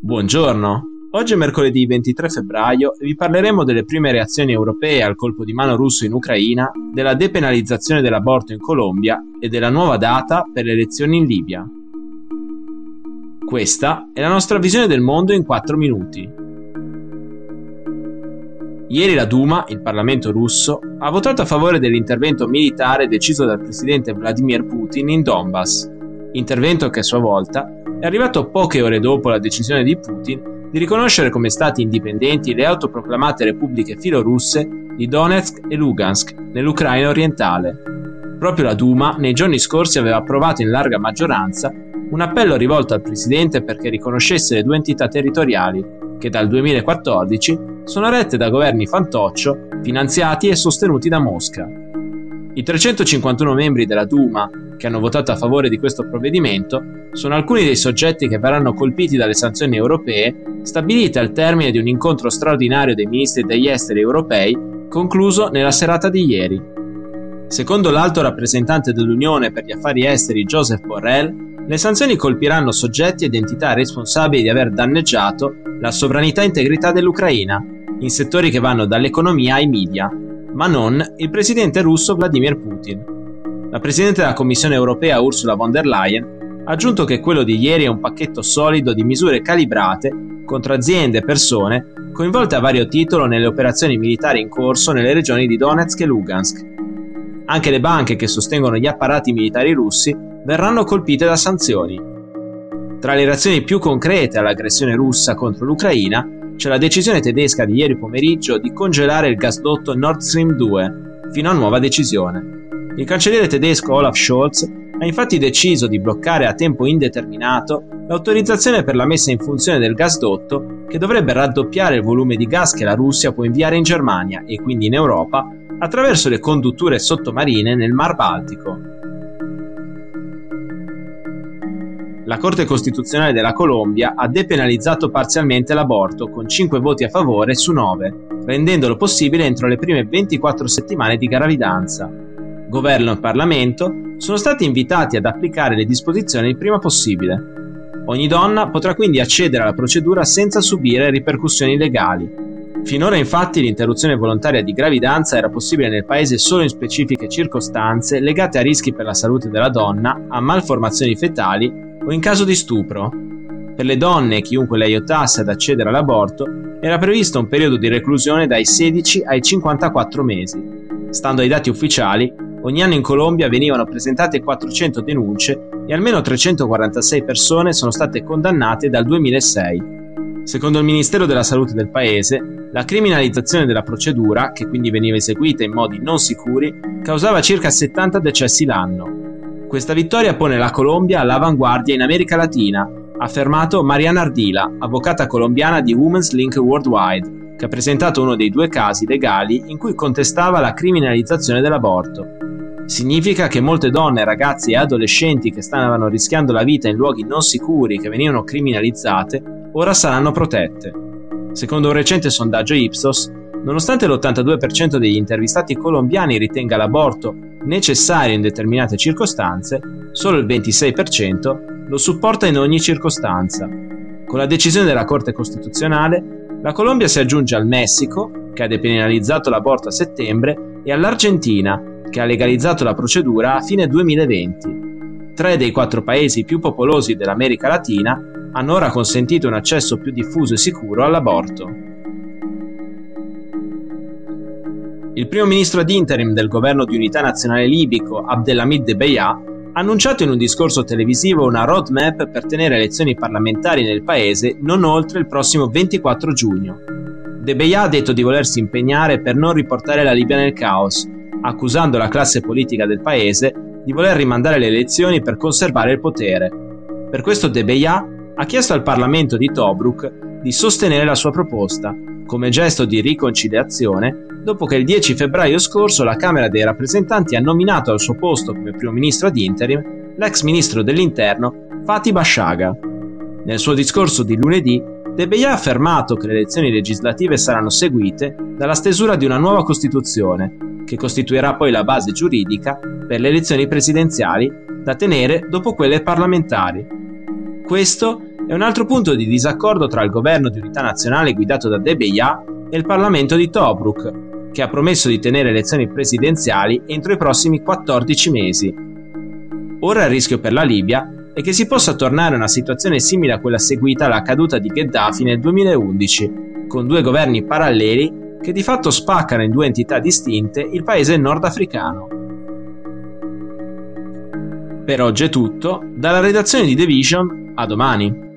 Buongiorno, oggi è mercoledì 23 febbraio e vi parleremo delle prime reazioni europee al colpo di mano russo in Ucraina, della depenalizzazione dell'aborto in Colombia e della nuova data per le elezioni in Libia. Questa è la nostra visione del mondo in 4 minuti. Ieri la Duma, il Parlamento russo, ha votato a favore dell'intervento militare deciso dal presidente Vladimir Putin in Donbass, intervento che a sua volta è arrivato poche ore dopo la decisione di Putin di riconoscere come stati indipendenti le autoproclamate repubbliche filorusse di Donetsk e Lugansk nell'Ucraina orientale. Proprio la Duma nei giorni scorsi aveva approvato in larga maggioranza un appello rivolto al presidente perché riconoscesse le due entità territoriali che dal 2014 sono rette da governi fantoccio, finanziati e sostenuti da Mosca. I 351 membri della Duma che hanno votato a favore di questo provvedimento sono alcuni dei soggetti che verranno colpiti dalle sanzioni europee stabilite al termine di un incontro straordinario dei ministri degli esteri europei concluso nella serata di ieri. Secondo l'alto rappresentante dell'Unione per gli affari esteri Joseph Borrell, le sanzioni colpiranno soggetti ed entità responsabili di aver danneggiato la sovranità e integrità dell'Ucraina, in settori che vanno dall'economia ai media, ma non il presidente russo Vladimir Putin. La presidente della Commissione europea Ursula von der Leyen ha aggiunto che quello di ieri è un pacchetto solido di misure calibrate contro aziende e persone coinvolte a vario titolo nelle operazioni militari in corso nelle regioni di Donetsk e Lugansk. Anche le banche che sostengono gli apparati militari russi verranno colpite da sanzioni. Tra le reazioni più concrete all'aggressione russa contro l'Ucraina c'è la decisione tedesca di ieri pomeriggio di congelare il gasdotto Nord Stream 2 fino a nuova decisione. Il cancelliere tedesco Olaf Scholz ha infatti deciso di bloccare a tempo indeterminato l'autorizzazione per la messa in funzione del gasdotto che dovrebbe raddoppiare il volume di gas che la Russia può inviare in Germania e quindi in Europa attraverso le condutture sottomarine nel Mar Baltico. la Corte Costituzionale della Colombia ha depenalizzato parzialmente l'aborto con 5 voti a favore su 9, rendendolo possibile entro le prime 24 settimane di gravidanza. Governo e Parlamento sono stati invitati ad applicare le disposizioni il prima possibile. Ogni donna potrà quindi accedere alla procedura senza subire ripercussioni legali. Finora infatti l'interruzione volontaria di gravidanza era possibile nel paese solo in specifiche circostanze legate a rischi per la salute della donna, a malformazioni fetali o in caso di stupro. Per le donne e chiunque le aiutasse ad accedere all'aborto era previsto un periodo di reclusione dai 16 ai 54 mesi. Stando ai dati ufficiali, ogni anno in Colombia venivano presentate 400 denunce e almeno 346 persone sono state condannate dal 2006. Secondo il Ministero della Salute del paese, la criminalizzazione della procedura, che quindi veniva eseguita in modi non sicuri, causava circa 70 decessi l'anno, questa vittoria pone la Colombia all'avanguardia in America Latina, ha affermato Mariana Ardila, avvocata colombiana di Women's Link Worldwide, che ha presentato uno dei due casi legali in cui contestava la criminalizzazione dell'aborto. Significa che molte donne, ragazzi e adolescenti che stavano rischiando la vita in luoghi non sicuri che venivano criminalizzate, ora saranno protette. Secondo un recente sondaggio Ipsos, nonostante l'82% degli intervistati colombiani ritenga l'aborto necessario in determinate circostanze, solo il 26% lo supporta in ogni circostanza. Con la decisione della Corte Costituzionale, la Colombia si aggiunge al Messico, che ha depenalizzato l'aborto a settembre, e all'Argentina, che ha legalizzato la procedura a fine 2020. Tre dei quattro paesi più popolosi dell'America Latina hanno ora consentito un accesso più diffuso e sicuro all'aborto. Il primo ministro ad interim del governo di unità nazionale libico, Abdelhamid Debeya, ha annunciato in un discorso televisivo una roadmap per tenere elezioni parlamentari nel paese non oltre il prossimo 24 giugno. Debeya ha detto di volersi impegnare per non riportare la Libia nel caos, accusando la classe politica del paese di voler rimandare le elezioni per conservare il potere. Per questo Debeya ha chiesto al Parlamento di Tobruk di sostenere la sua proposta, come gesto di riconciliazione dopo che il 10 febbraio scorso la Camera dei rappresentanti ha nominato al suo posto come primo ministro ad interim l'ex ministro dell'interno Fatih Bashaga. Nel suo discorso di lunedì, De Beya ha affermato che le elezioni legislative saranno seguite dalla stesura di una nuova Costituzione, che costituirà poi la base giuridica per le elezioni presidenziali da tenere dopo quelle parlamentari. Questo è un altro punto di disaccordo tra il governo di unità nazionale guidato da Debeya e il Parlamento di Tobruk, che ha promesso di tenere elezioni presidenziali entro i prossimi 14 mesi. Ora il rischio per la Libia è che si possa tornare a una situazione simile a quella seguita alla caduta di Gheddafi nel 2011, con due governi paralleli che di fatto spaccano in due entità distinte il paese nordafricano. Per oggi è tutto, dalla redazione di The Vision a domani.